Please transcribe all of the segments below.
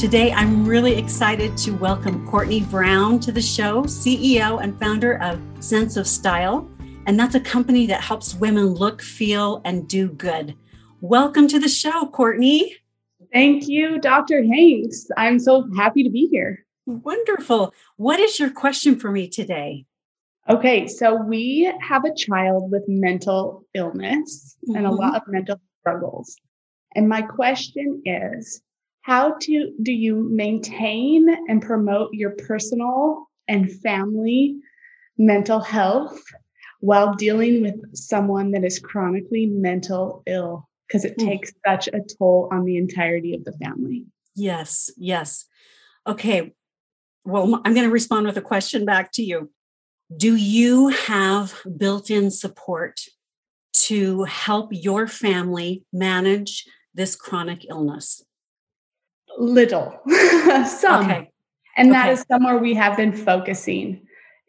Today, I'm really excited to welcome Courtney Brown to the show, CEO and founder of Sense of Style. And that's a company that helps women look, feel, and do good. Welcome to the show, Courtney. Thank you, Dr. Hanks. I'm so happy to be here. Wonderful. What is your question for me today? Okay, so we have a child with mental illness mm-hmm. and a lot of mental struggles. And my question is how to do you maintain and promote your personal and family mental health while dealing with someone that is chronically mental ill? Because it mm. takes such a toll on the entirety of the family. Yes yes. Okay well i'm going to respond with a question back to you. Do you have built-in support to help your family manage this chronic illness little some okay. and that okay. is somewhere we have been focusing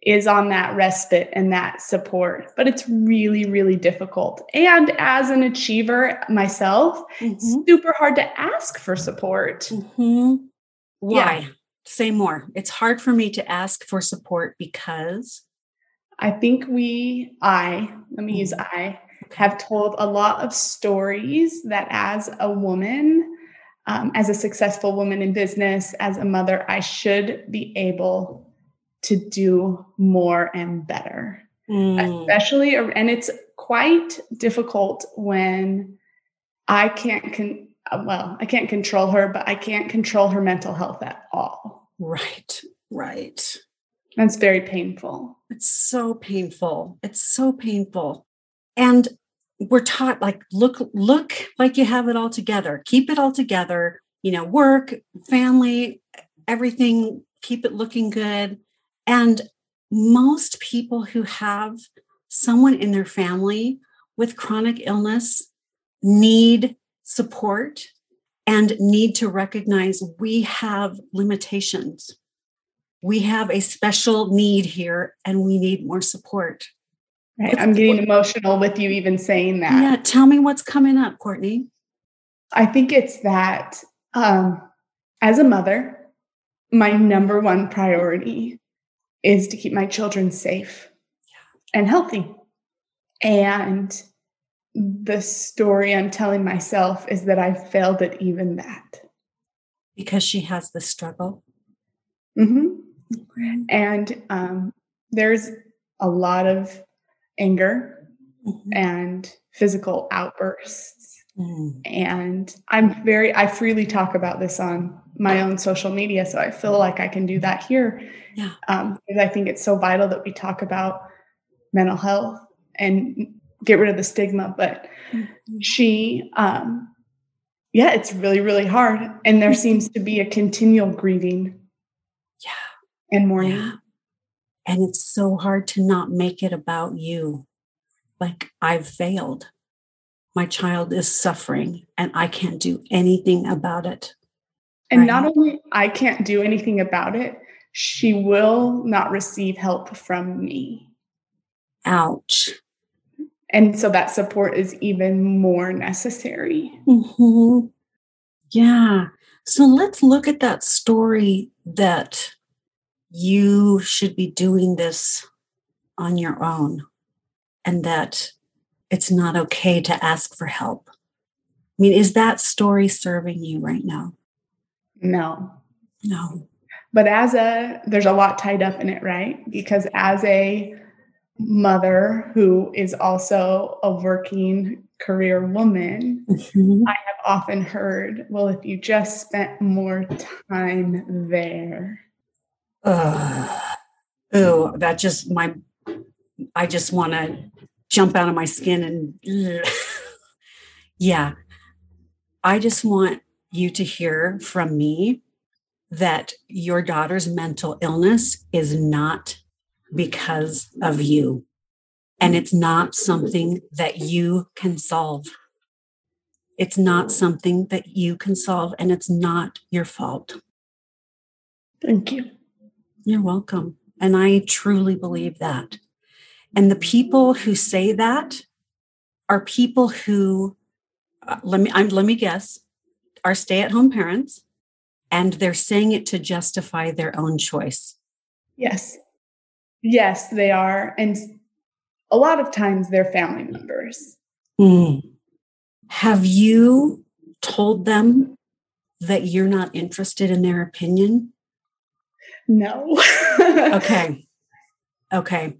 is on that respite and that support but it's really really difficult and as an achiever myself mm-hmm. super hard to ask for support mm-hmm. why yeah. say more it's hard for me to ask for support because i think we i let me mm-hmm. use i have told a lot of stories that as a woman um, as a successful woman in business, as a mother, I should be able to do more and better. Mm. Especially, and it's quite difficult when I can't, con- well, I can't control her, but I can't control her mental health at all. Right, right. That's very painful. It's so painful. It's so painful. And we're taught like look look like you have it all together. Keep it all together you know work family everything keep it looking good. And most people who have someone in their family with chronic illness need support and need to recognize we have limitations. We have a special need here and we need more support Right. I'm getting emotional with you even saying that. Yeah. Tell me what's coming up, Courtney. I think it's that um, as a mother, my number one priority is to keep my children safe yeah. and healthy. And the story I'm telling myself is that I failed at even that. Because she has the struggle. Mm-hmm. And um, there's a lot of anger mm-hmm. and physical outbursts. Mm. And I'm very, I freely talk about this on my own social media. So I feel like I can do that here. Yeah. Um, because I think it's so vital that we talk about mental health and get rid of the stigma. But mm-hmm. she, um, yeah, it's really, really hard. And there seems to be a continual grieving. Yeah. And mourning. Yeah. And it's so hard to not make it about you. Like, I've failed. My child is suffering and I can't do anything about it. And right? not only I can't do anything about it, she will not receive help from me. Ouch. And so that support is even more necessary. Mm-hmm. Yeah. So let's look at that story that you should be doing this on your own and that it's not okay to ask for help. I mean, is that story serving you right now? No. No. But as a, there's a lot tied up in it, right? Because as a mother who is also a working career woman, mm-hmm. I have often heard, well, if you just spent more time there, uh, oh, that just my, I just want to jump out of my skin and, yeah. I just want you to hear from me that your daughter's mental illness is not because of you. And it's not something that you can solve. It's not something that you can solve, and it's not your fault. Thank you. You're welcome. And I truly believe that. And the people who say that are people who, uh, let me I'm, let me guess, are stay-at-home parents, and they're saying it to justify their own choice. Yes, yes, they are, and a lot of times they're family members. Mm. Have you told them that you're not interested in their opinion? No. okay. Okay.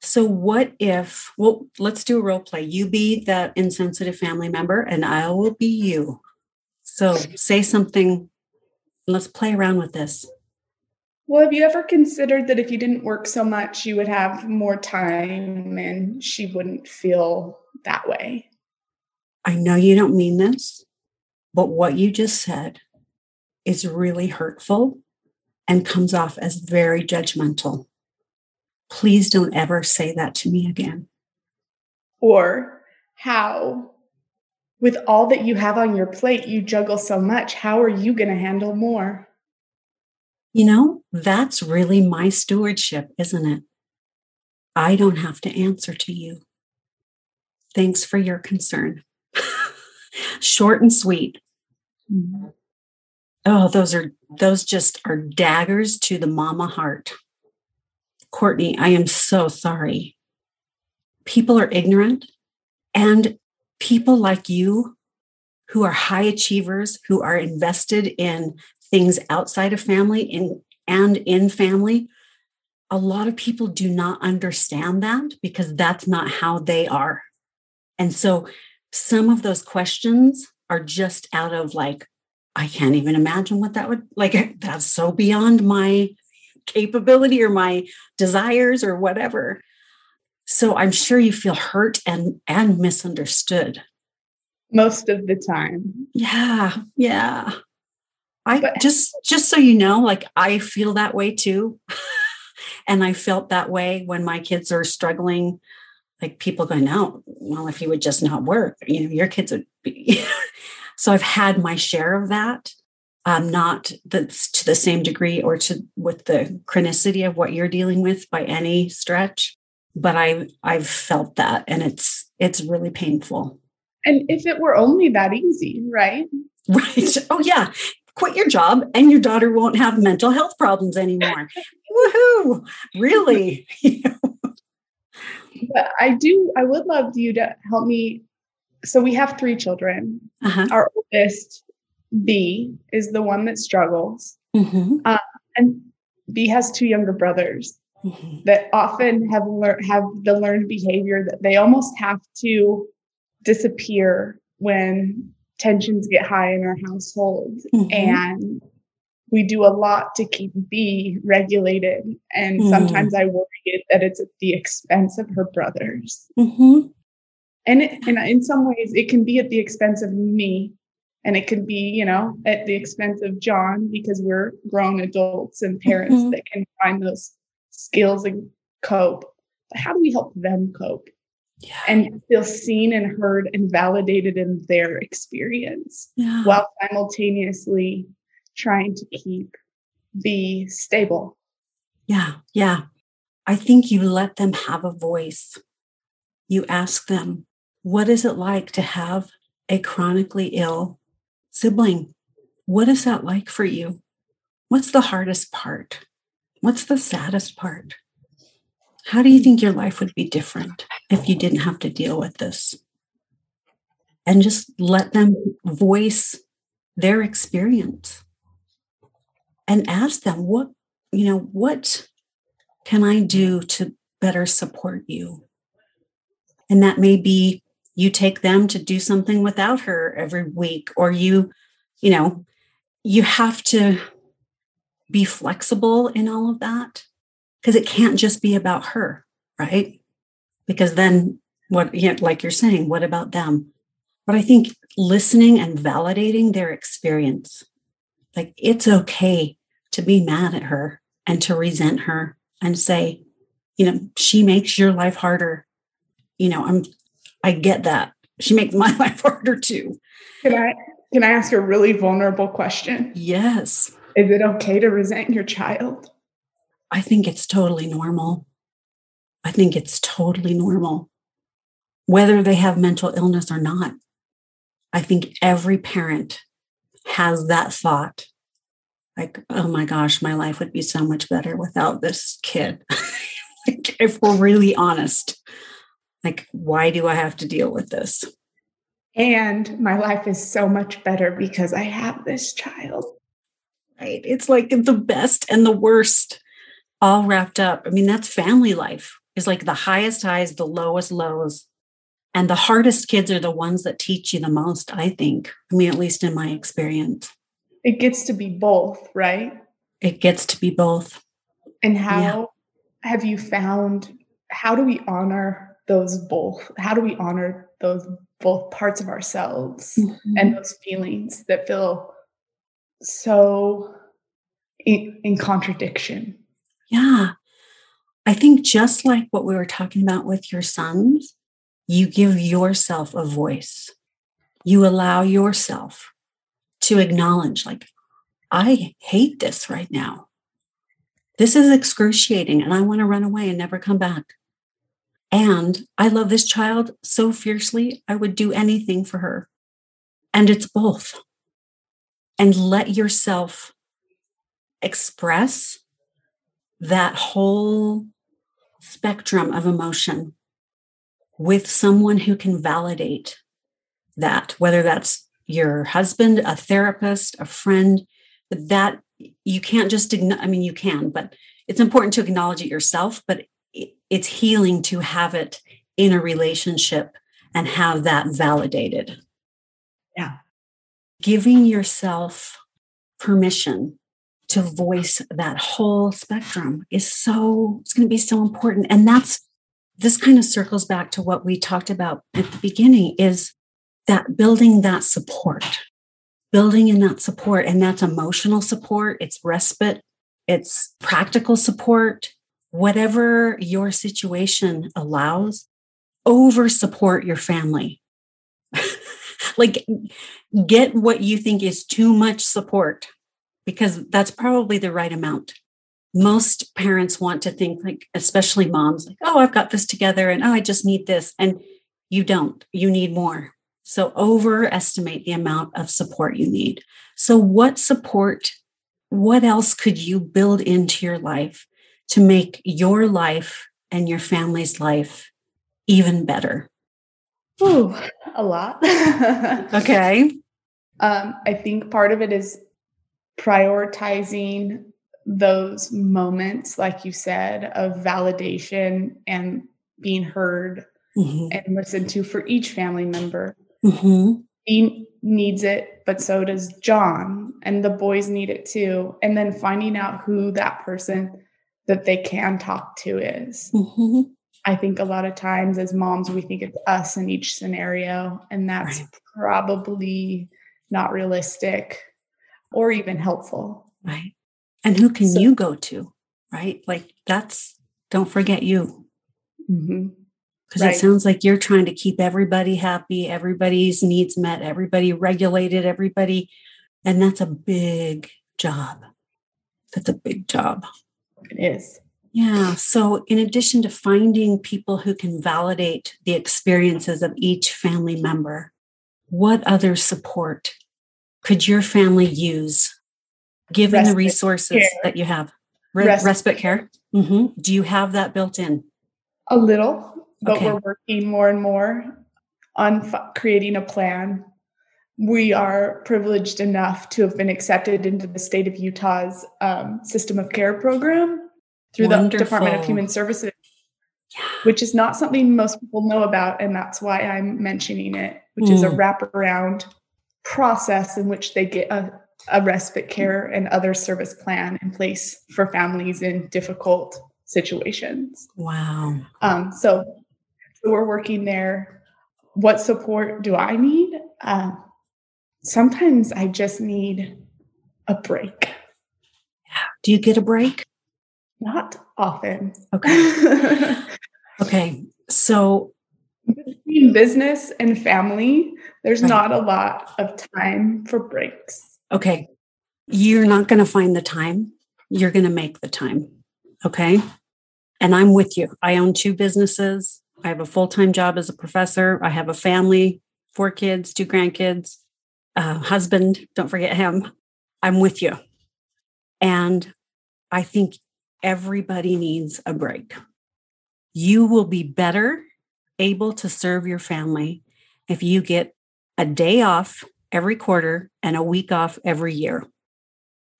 So what if well let's do a role play. You be that insensitive family member and I will be you. So say something let's play around with this. Well, have you ever considered that if you didn't work so much, you would have more time and she wouldn't feel that way? I know you don't mean this, but what you just said is really hurtful and comes off as very judgmental. Please don't ever say that to me again. Or how, with all that you have on your plate, you juggle so much. How are you going to handle more? You know, that's really my stewardship, isn't it? I don't have to answer to you. Thanks for your concern. Short and sweet. Mm-hmm. Oh, those are those just are daggers to the mama heart. Courtney, I am so sorry. People are ignorant and people like you who are high achievers, who are invested in things outside of family in, and in family, a lot of people do not understand that because that's not how they are. And so some of those questions are just out of like, I can't even imagine what that would like. That's so beyond my capability or my desires or whatever. So I'm sure you feel hurt and and misunderstood. Most of the time. Yeah. Yeah. I but, just just so you know, like I feel that way too. and I felt that way when my kids are struggling. Like people going, no, well, if you would just not work, you know, your kids would be. so I've had my share of that. Um, not the, to the same degree or to with the chronicity of what you're dealing with by any stretch, but I I've felt that, and it's it's really painful. And if it were only that easy, right? Right. Oh yeah quit your job and your daughter won't have mental health problems anymore. Woohoo! Really? but I do, I would love you to help me. So we have three children. Uh-huh. Our oldest, B, is the one that struggles. Mm-hmm. Uh, and B has two younger brothers mm-hmm. that often have learned have the learned behavior that they almost have to disappear when tensions get high in our household mm-hmm. and we do a lot to keep B regulated. And mm-hmm. sometimes I worry that it's at the expense of her brothers. And, it, and in some ways, it can B at the expense of me. And it can be, you know, at the expense of John because we're grown adults and parents mm-hmm. that can find those skills and cope. But how do we help them cope? yeah. and feel seen and heard and validated in their experience yeah. while simultaneously trying to keep be stable. Yeah, yeah. I think you let them have a voice. You ask them, what is it like to have a chronically ill sibling? What is that like for you? What's the hardest part? What's the saddest part? How do you think your life would be different if you didn't have to deal with this? And just let them voice their experience and ask them, what, you know, what can I do to better support you? And that may be you take them to do something without her every week, or you, you know, you have to be flexible in all of that because it can't just be about her, right? Because then what, you know, like you're saying, what about them? But I think listening and validating their experience, like it's okay to be mad at her and to resent her and say, you know, she makes your life harder. You know, I'm I get that. She makes my life harder too. Can I can I ask a really vulnerable question? Yes. Is it okay to resent your child? I think it's totally normal. I think it's totally normal, whether they have mental illness or not. I think every parent has that thought like, oh my gosh, my life would be so much better without this kid. like, if we're really honest, like, why do I have to deal with this? And my life is so much better because I have this child. Right. It's like the best and the worst all wrapped up. I mean, that's family life is like the highest highs, the lowest lows. And the hardest kids are the ones that teach you the most, I think. I mean, at least in my experience. It gets to be both, right? It gets to be both. And how yeah. have you found how do we honor those both? How do we honor those both parts of ourselves mm-hmm. and those feelings that feel so in, in contradiction? Yeah. I think just like what we were talking about with your sons, you give yourself a voice. You allow yourself to acknowledge, like, I hate this right now. This is excruciating, and I want to run away and never come back. And I love this child so fiercely, I would do anything for her. And it's both. And let yourself express that whole spectrum of emotion with someone who can validate that, whether that's your husband, a therapist, a friend, that you can't just, I mean, you can, but it's important to acknowledge it yourself, but it's healing to have it in a relationship and have that validated. Yeah. Giving yourself permission to voice that whole spectrum is so, it's going to be so important. And that's, this kind of circles back to what we talked about at the beginning is that building that support, building in that support, and that's emotional support, it's respite, it's practical support, whatever your situation allows, over support your family. like, get what you think is too much support because that's probably the right amount. Most parents want to think, like, especially moms, like, oh, I've got this together and oh, I just need this. And you don't, you need more. So overestimate the amount of support you need. So, what support, what else could you build into your life to make your life and your family's life even better? Ooh, a lot. okay. Um, I think part of it is prioritizing those moments, like you said, of validation and being heard mm-hmm. and listened to for each family member. Mm-hmm. He needs it, but so does John, and the boys need it too. And then finding out who that person that they can talk to is. Mm-hmm. I think a lot of times as moms, we think it's us in each scenario, and that's right. probably not realistic or even helpful. Right. And who can so, you go to? Right. Like that's, don't forget you. Mm-hmm because right. it sounds like you're trying to keep everybody happy, everybody's needs met, everybody regulated, everybody. And that's a big job. That's a big job. It is. Yeah. So, in addition to finding people who can validate the experiences of each family member, what other support could your family use given respite the resources care. that you have? Re- respite, respite care. Mm-hmm. Do you have that built in? A little but okay. we're working more and more on f- creating a plan. We are privileged enough to have been accepted into the state of Utah's um, system of care program through Wonderful. the Department of Human Services, yeah. which is not something most people know about. And that's why I'm mentioning it, which mm. is a hmm. wraparound process in which they get a, a respite care and other service plan in place for families in difficult situations. Wow. Um, so we're working there. What support do I need? Uh, sometimes I just need a break. Do you get a break? Not often. Okay. okay. So between business and family, there's right. not a lot of time for breaks. Okay. You're not going to find the time. You're going to make the time. Okay. And I'm with you. I own two businesses. I have a full time job as a professor. I have a family, four kids, two grandkids, uh, husband. Don't forget him. I'm with you. And I think everybody needs a break. You will be better able to serve your family if you get a day off every quarter and a week off every year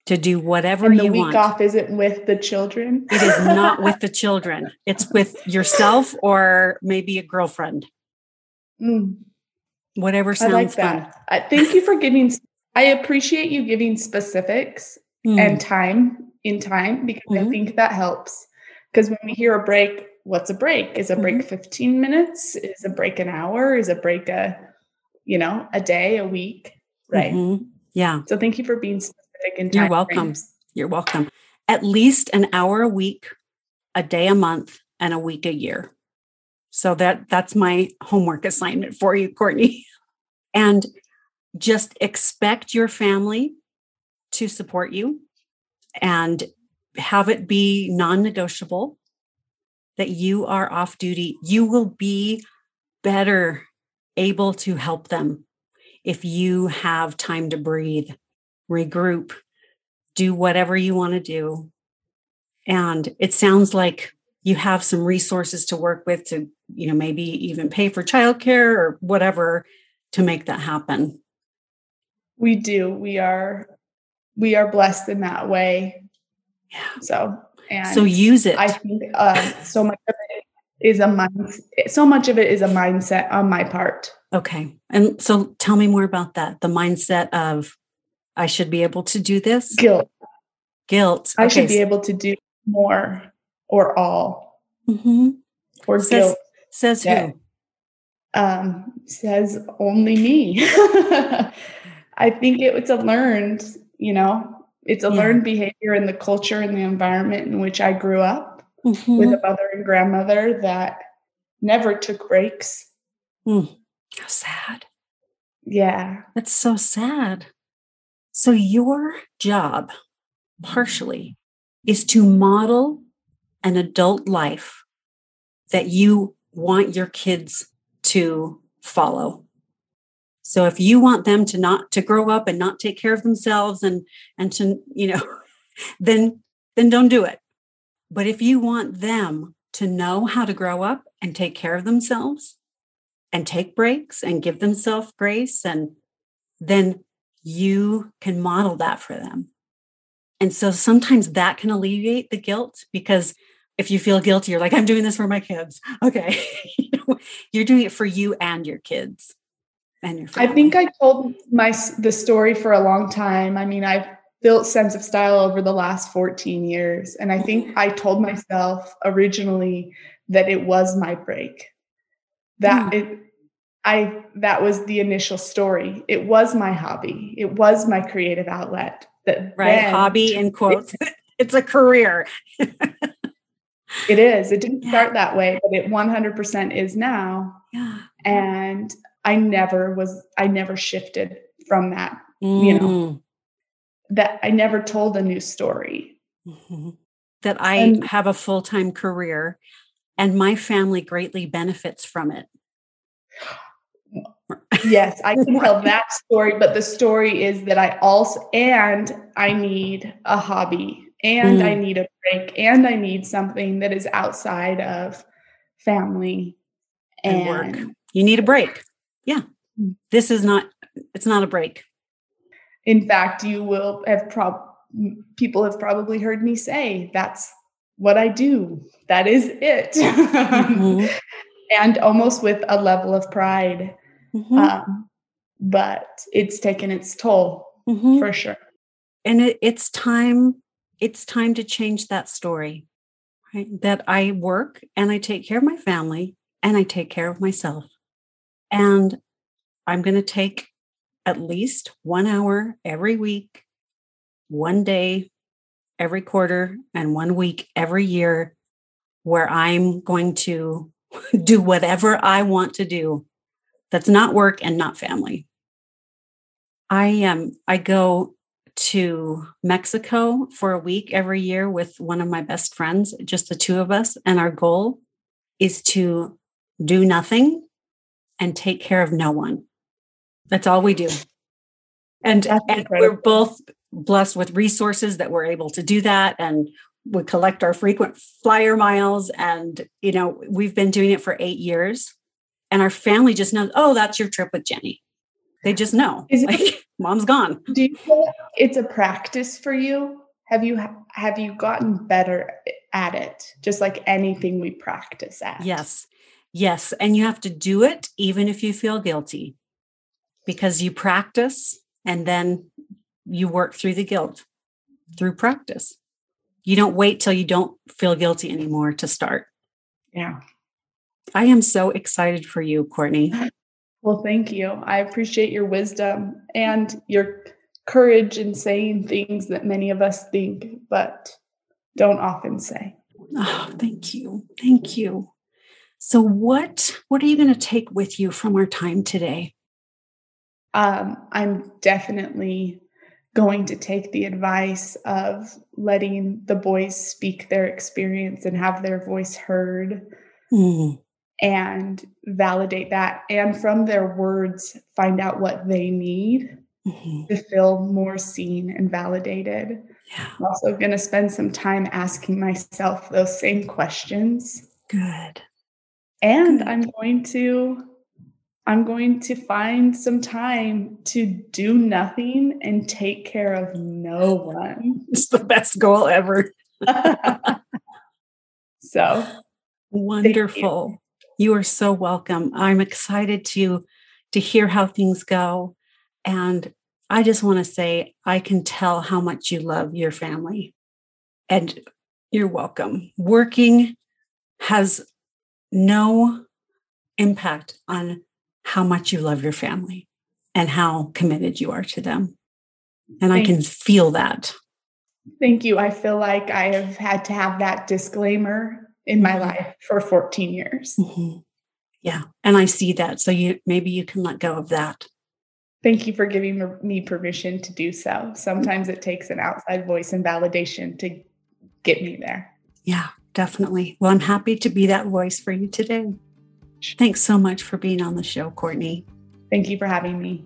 to do whatever and the you week want. off isn't with the children. it is not with the children. It's with yourself or maybe a girlfriend. Mm. Whatever sounds I like that. Uh, thank you for giving. I appreciate you giving specifics mm. and time in time because mm-hmm. I think that helps. Because when we hear a break, what's a break? Is a break mm-hmm. 15 minutes? Is a break an hour? Is a break a, you know, a day, a week? Right. Mm-hmm. Yeah. So thank you for being specific and You're welcome. Frames. You're welcome. At least an hour a week, a day a month, and a week a year. So that that's my homework assignment for you, Courtney. and just expect your family to support you and have it be non negotiable that you are off duty. You will be better able to help them if you have time to breathe, regroup, do whatever you want to do. And it sounds like you have some resources to work with to, you know, maybe even pay for childcare or whatever to make that happen. We do. We are we are blessed in that way. Yeah. So and so use it. I think uh, so much of it is a mind. So much of it is a mindset on my part. Okay, and so tell me more about that. The mindset of I should be able to do this. Guilt. Guilt. I should be able to do more or all. Mm-hmm. Or guilt. Says who? Um, says only me. I think it, it's a learned you know it's a yeah. learned behavior in the culture and the environment in which i grew up mm-hmm. with a mother and grandmother that never took breaks mm. how sad yeah that's so sad so your job partially is to model an adult life that you want your kids to follow so if you want them to not to grow up and not take care of themselves and and to, you know, then then don't do it. But if you want them to know how to grow up and take care of themselves and take breaks and give themselves grace and then you can model that for them. And so sometimes that can alleviate the guilt because if you feel guilty, you're like, I'm doing this for my kids. Okay. you're doing it for you and your kids and your family? I think I told my the story for a long time. I mean, I've built sense of style over the last 14 years and I think. I told myself originally that it was my break. That mm. it I that was the initial story. It was my hobby. It was my creative outlet. That right hobby in quotes. It, it's a career. it is. It didn't yeah. start that way, but it 100% is now. Yeah. And I never was, I never shifted from that, mm. you know, mm. that I never told a new story. Mm-hmm. That I and, have a full time career and my family greatly benefits from it. yes, I can tell that story, but the story is that I also, and I need a hobby and mm. I need a break and I need something that is outside of family and, and work. You need a break yeah mm. this is not it's not a break in fact you will have prob people have probably heard me say that's what i do that is it mm-hmm. and almost with a level of pride mm-hmm. um, but it's taken its toll mm-hmm. for sure and it, it's time it's time to change that story right that i work and i take care of my family and i take care of myself and I'm going to take at least one hour every week, one day every quarter and one week every year where I'm going to do whatever I want to do that's not work and not family. I am um, I go to Mexico for a week every year with one of my best friends, just the two of us, and our goal is to do nothing and take care of no one. That's all we do. And, and we're both blessed with resources that we're able to do that. And we collect our frequent flyer miles. And, you know, we've been doing it for eight years. And our family just knows, oh, that's your trip with Jenny. They just know. Is like, it, mom's gone. Do you feel it's a practice for you? Have you have you gotten better at it? Just like anything we practice at. Yes. Yes, and you have to do it even if you feel guilty. Because you practice and then you work through the guilt through practice. You don't wait till you don't feel guilty anymore to start. Yeah. I am so excited for you, Courtney. Well, thank you. I appreciate your wisdom and your courage in saying things that many of us think, but don't often say. Oh, thank you. Thank you. So what what are you going to take with you from our time today? Um, I'm definitely going to take the advice of letting the boys speak their experience and have their voice heard. Mm and validate that and from their words find out what they need mm-hmm. to feel more seen and validated. Yeah. i'm also going to spend some time asking myself those same questions. Good. And good. i'm going to i'm going to find some time to do nothing and take care of no one. It's the best goal ever. So wonderful you are so welcome. I'm excited to to hear how things go and I just want to say I can tell how much you love your family. And you're welcome. Working has no impact on how much you love your family and how committed you are to them. And Thank I can feel that. Thank you. I feel like I have had to have that disclaimer in my life for 14 years. Mm-hmm. Yeah. And I see that. So you maybe you can let go of that. Thank you for giving me permission to do so. Sometimes it takes an outside voice and validation to get me there. Yeah, definitely. Well, I'm happy to be that voice for you today. Thanks so much for being on the show, Courtney. Thank you for having me.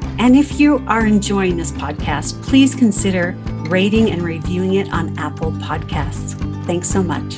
And if you are enjoying this podcast, please consider rating and reviewing it on Apple Podcasts. Thanks so much.